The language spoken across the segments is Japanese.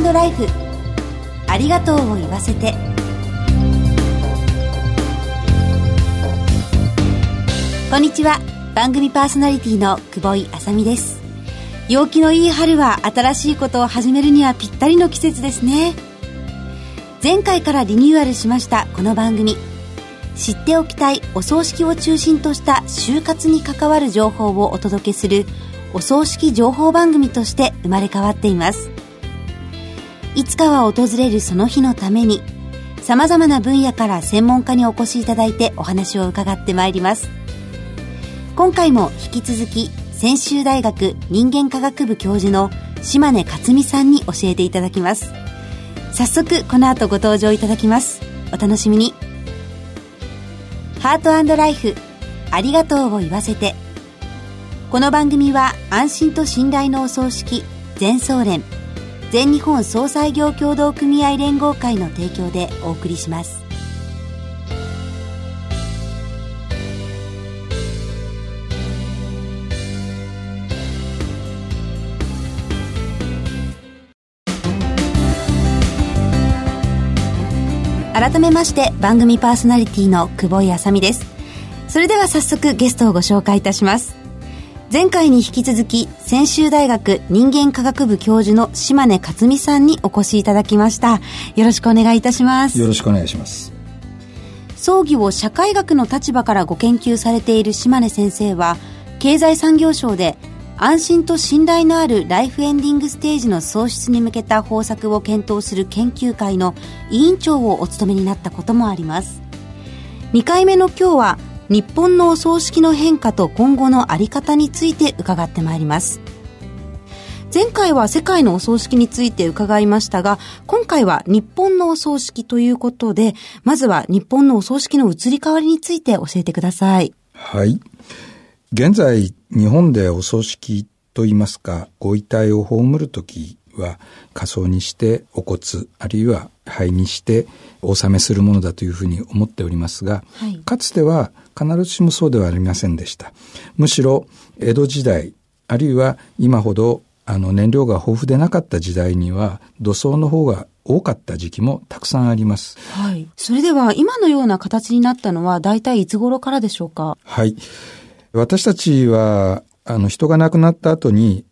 ライフ。ありがとうを言わせて。こんにちは。番組パーソナリティの久保井あさみです。陽気のいい春は新しいことを始めるにはぴったりの季節ですね。前回からリニューアルしましたこの番組。知っておきたいお葬式を中心とした就活に関わる情報をお届けするお葬式情報番組として生まれ変わっています。いつかは訪れるその日のために様々な分野から専門家にお越しいただいてお話を伺ってまいります。今回も引き続き専修大学人間科学部教授の島根克美さんに教えていただきます。早速この後ご登場いただきます。お楽しみに。ハートライフありがとうを言わせて。この番組は安心と信頼のお葬式全総連。全日本総裁業協同組合連合会の提供でお送りします。改めまして番組パーソナリティの久保井あさみです。それでは早速ゲストをご紹介いたします。前回に引き続き専修大学人間科学部教授の島根克美さんにお越しいただきました。よろしくお願いいたします。よろしくお願いします。葬儀を社会学の立場からご研究されている島根先生は経済産業省で安心と信頼のあるライフエンディングステージの創出に向けた方策を検討する研究会の委員長をお務めになったこともあります。2回目の今日は日本のお葬式の変化と今後の在り方について伺ってまいります前回は世界のお葬式について伺いましたが、今回は日本のお葬式ということで、まずは日本のお葬式の移り変わりについて教えてください。はい。現在、日本でお葬式といいますか、ご遺体を葬るときは、仮装にしてお骨、あるいは灰にしてお納めするものだというふうに思っておりますが、はい、かつては必ずしもそうではありませんでした。むしろ江戸時代、あるいは今ほどあの燃料が豊富でなかった時代には土葬の方が多かった時期もたくさんあります。はい。それでは今のような形になったのは大体いつ頃からでしょうか？はい。私たちは、あの人が亡くなった後に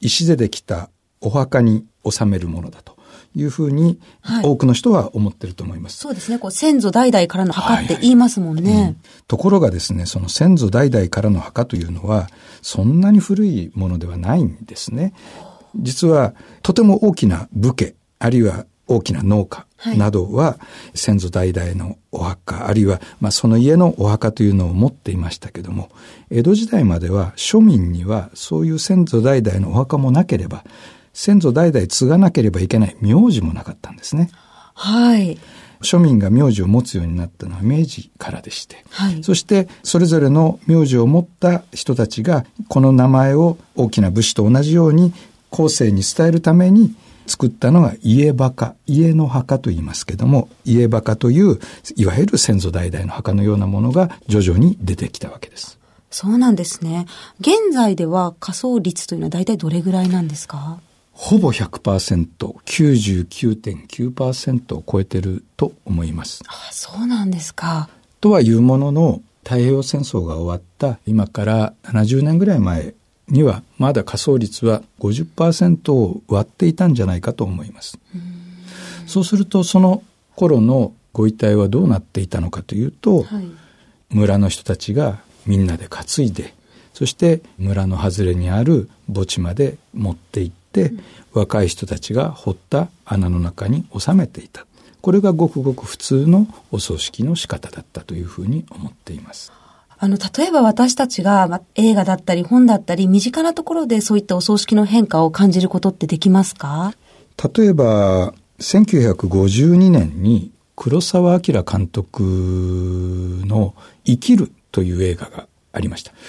石でできたお墓に納めるものだと。いうふうに、多くの人は思ってると思います。そうですね。こう先祖代々からの墓って言いますもんね、はいはいうん、ところがですね、その先祖代々からの墓というのは、そんなに古いものではないんですね。実は、とても大きな武家、あるいは大きな農家などは、先祖代々のお墓、あるいは、まあ、その家のお墓というのを持っていましたけども、江戸時代までは庶民にはそういう先祖代々のお墓もなければ、先祖代々継がなければいけない名字もなかったんですね。はい。庶民が名字を持つようになったのは明治からでして、はい、そしてそれぞれの名字を持った人たちがこの名前を大きな武士と同じように後世に伝えるために作ったのが家墓、家の墓と言いますけども、家墓といういわゆる先祖代々の墓のようなものが徐々に出てきたわけです。そうなんですね。現在では仮想率というのは大体どれぐらいなんですか？ほぼ100%、99.9%を超えてると思います。あそうなんですか。とはいうものの、太平洋戦争が終わった今から70年ぐらい前には、まだ仮想率は50%を割っていたんじゃないかと思います。そうすると、その頃のご遺体はどうなっていたのかというと、はい、村の人たちがみんなで担いで、そして村の外れにある墓地まで持って行って、若い人たちが掘った穴の中に収めていた。これがごくごく普通のお葬式の仕方だったというふうに思っています。あの、例えば私たちが、ま、映画だったり本だったり、身近なところでそういったお葬式の変化を感じることってできますか？例えば、1952年に黒澤明監督の生きるという映画がありました。はい、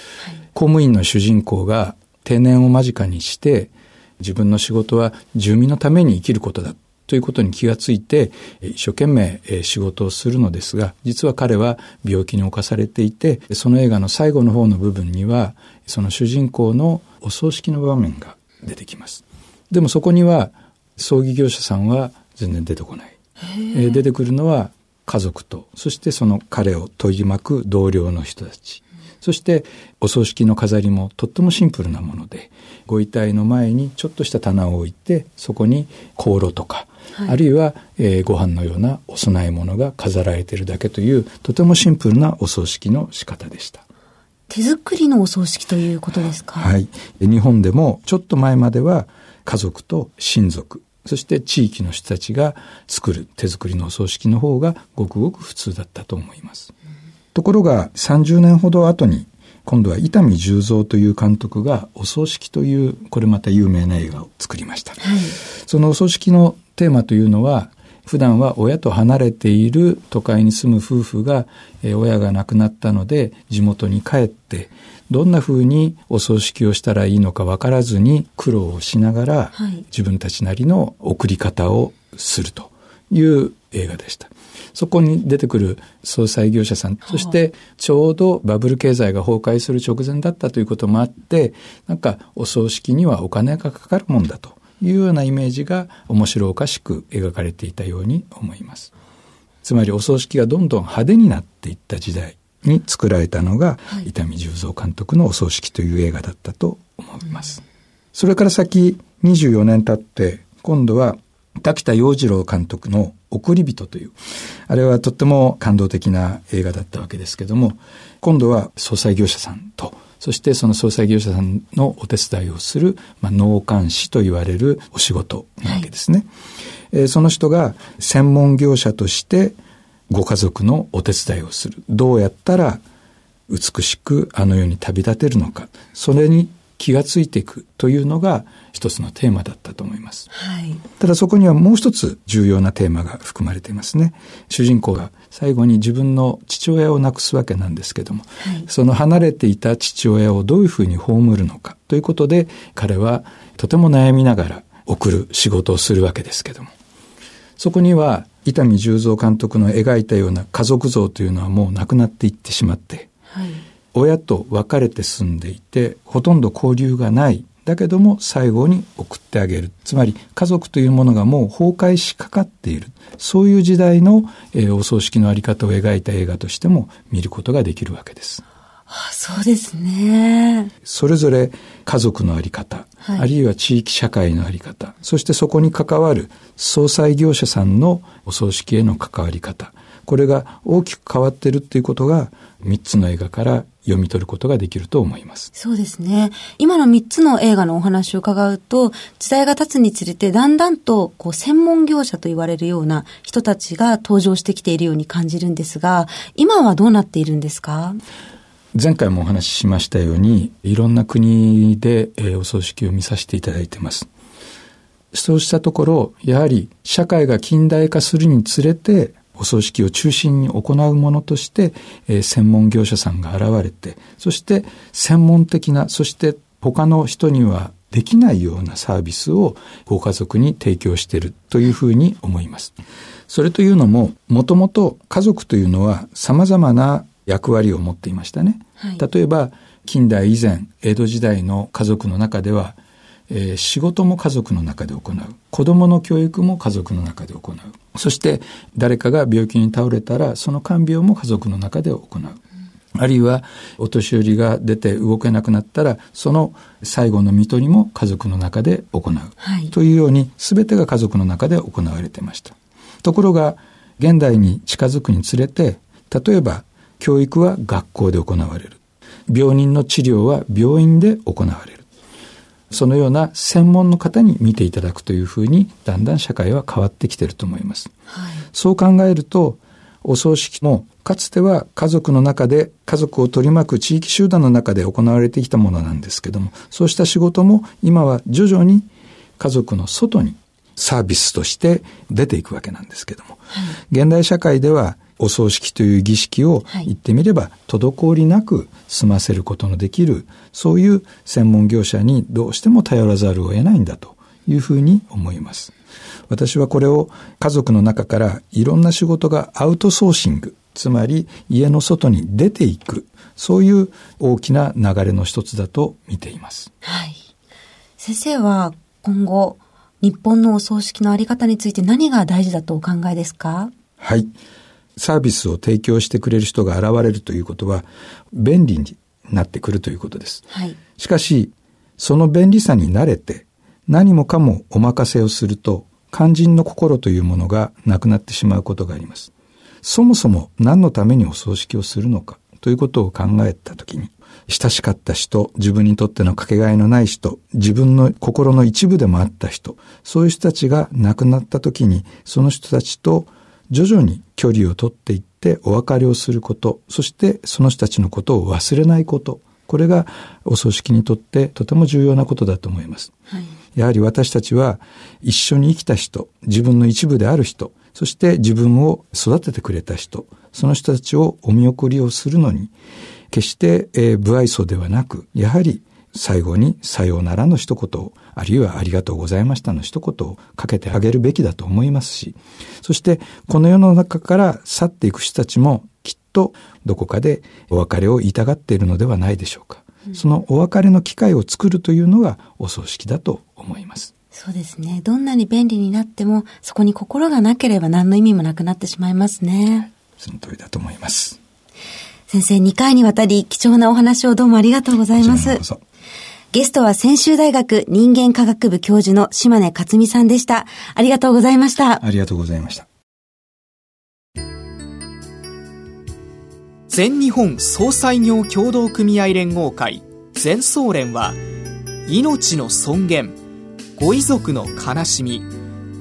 公務員の主人公が定年を間近にして自分の仕事は住民のために生きることだということに気がついて、一生懸命仕事をするのですが、実は彼は病気に侵されていて、その映画の最後の方の部分には、その主人公のお葬式の場面が出てきます。でもそこには、葬儀業者さんは全然出てこない。えー、出てくるのは家族と、そしてその彼を取り巻く同僚の人たち。そしてお葬式の飾りもとってもシンプルなもので、ご遺体の前にちょっとした棚を置いて、そこに香炉とか、はい、あるいは、えー、ご飯のようなお供え物が飾られているだけという、とてもシンプルなお葬式の仕方でした。手作りのお葬式ということですか？はい。日本でもちょっと前までは家族と親族、そして地域の人たちが作る手作りのお葬式の方がごくごく普通だったと思います。ところが30年ほど後に今度は伊丹十三という監督がお葬式というこれまた有名な映画を作りました。はい、そのお葬式のテーマというのは普段は親と離れている都会に住む夫婦が、え親が亡くなったので地元に帰ってどんな風にお葬式をしたらいいのか分からずに苦労をしながら、はい、自分たちなりの送り方をするという映画でした。そこに出てくる総裁業者さん、そしてちょうどバブル経済が崩壊する直前だったということもあって、なんかお葬式にはお金がかかるもんだというようなイメージが面白おかしく描かれていたように思います。つまりお葬式がどんどん派手になっていった時代に作られたのが、はい、伊丹十三監督のお葬式という映画だったと思います。うん、それから先24年経って今度は滝田洋次郎監督の送り人という、あれはとっても感動的な映画だったわけですけども、今度は総裁業者さんとそしてその総裁業者さんのお手伝いをする、まあ、納棺師と言われるお仕事なわけですね。はい、えー、その人が専門業者としてご家族のお手伝いをする。どうやったら美しくあの世に旅立てるのか。それに気がついていくというのが一つのテーマだったと思います。はい、ただそこにはもう一つ重要なテーマが含まれていますね。主人公が最後に自分の父親を亡くすわけなんですけども、はい、その離れていた父親をどういうふうに葬るのかということで彼はとても悩みながら送る仕事をするわけですけども、そこには伊丹十三監督の描いたような家族像というのはもうなくなっていってしまって、はい親と別れて住んでいてほとんど交流がない。だけども最後に送ってあげる。つまり家族というものがもう崩壊しかかっている。そういう時代の、えー、お葬式のあり方を描いた映画としても見ることができるわけです。あそうですね。それぞれ家族のあり方、はい、あるいは地域社会のあり方、そしてそこに関わる総裁業者さんのお葬式への関わり方、これが大きく変わっているっていうことが3つの映画から読み取ることができると思います。そうですね。今の3つの映画のお話を伺うと、時代が経つにつれてだんだんとこう専門業者と言われるような人たちが登場してきているように感じるんですが、今はどうなっているんですか？前回もお話ししましたように、いろんな国で、えー、お葬式を見させていただいています。そうしたところ、やはり社会が近代化するにつれて、お葬式を中心に行うものとして、えー、専門業者さんが現れて、そして専門的な、そして他の人にはできないようなサービスをご家族に提供しているというふうに思います。それというのも、もともと家族というのは様々な役割を持っていましたね。はい、例えば、近代以前、江戸時代の家族の中では、えー、仕事も家族の中で行う。子供の教育も家族の中で行う。そして誰かが病気に倒れたらその看病も家族の中で行う。あるいはお年寄りが出て動けなくなったらその最後の看取りも家族の中で行う、はい、というように全てが家族の中で行われていましたところが現代に近づくにつれて例えば教育は学校で行われる病人の治療は病院で行われるそのような専門の方に見ていただくというふうに、だんだん社会は変わってきていると思います。はい、そう考えると、お葬式もかつては家族の中で家族を取り巻く地域集団の中で行われてきたものなんですけども、そうした仕事も今は徐々に家族の外にサービスとして出ていくわけなんですけども、はい、現代社会ではお葬式という儀式を言ってみれば滞りなく済ませることのできる、そういう専門業者にどうしても頼らざるを得ないんだというふうに思います。私はこれを家族の中からいろんな仕事がアウトソーシング、つまり家の外に出ていく、そういう大きな流れの一つだと見ています。はい。先生は今後、日本のお葬式のあり方について何が大事だとお考えですか？はい。サービスを提供してくれる人が現れるということは、便利になってくるということです。はい。しかし、その便利さに慣れて、何もかもお任せをすると、肝心の心というものがなくなってしまうことがあります。そもそも何のためにお葬式をするのかということを考えたときに、親しかった人、自分にとってのかけがえのない人、自分の心の一部でもあった人、そういう人たちが亡くなった時に、その人たちと徐々に距離を取っていってお別れをすること、そしてその人たちのことを忘れないこと、これがお葬式にとってとても重要なことだと思います。はい、やはり私たちは一緒に生きた人、自分の一部である人、そして自分を育ててくれた人、その人たちをお見送りをするのに、決して、えー、不愛想ではなく、やはり最後にさようならの一言を、あるいはありがとうございましたの一言をかけてあげるべきだと思いますし、そしてこの世の中から去っていく人たちもきっとどこかでお別れを言いたがっているのではないでしょうか。うん、そのお別れの機会を作るというのがお葬式だと思います。そうですね。どんなに便利になっても、そこに心がなければ何の意味もなくなってしまいますね。その通りだと思います。先生、2回にわたり貴重なお話をどうもありがとうございます。ゲストは専修大学人間科学部教授の島根克美さんでした。ありがとうございました。ありがとうございました。全日本総裁業協同組合連合会全総連は命の尊厳ご遺族の悲しみ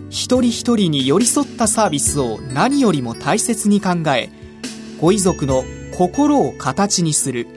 一人一人に寄り添ったサービスを何よりも大切に考えご遺族の心を形にする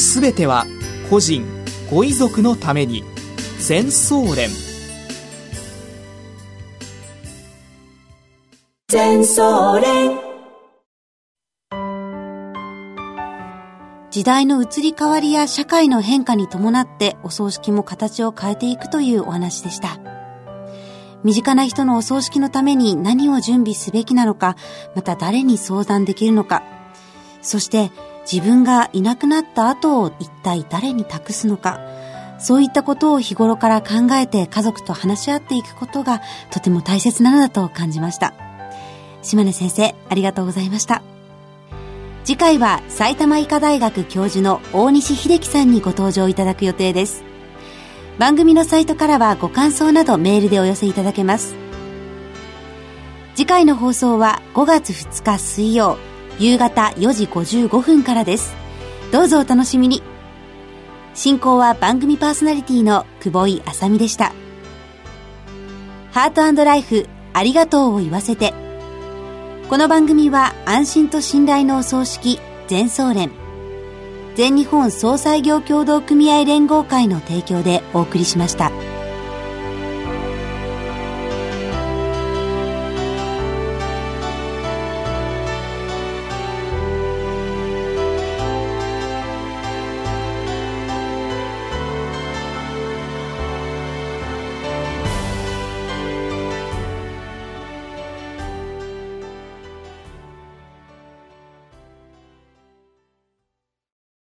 すべては個人ご遺族のために。全総連。全総連。時代の移り変わりや社会の変化に伴ってお葬式も形を変えていくというお話でした。身近な人のお葬式のために何を準備すべきなのか、また誰に相談できるのか、そして自分がいなくなった後を一体誰に託すのか、そういったことを日頃から考えて家族と話し合っていくことがとても大切なのだと感じました。島根先生、ありがとうございました。次回は埼玉医科大学教授の大西秀樹さんにご登場いただく予定です。番組のサイトからはご感想などメールでお寄せいただけます。次回の放送は5月2日水曜夕方4時55分からです。どうぞお楽しみに。進行は番組パーソナリティの久保井あさみでした。ハートライフありがとうを言わせて。この番組は安心と信頼のお葬式全総連全日本総裁業協同組合連合会の提供でお送りしました。